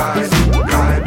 guys, guys.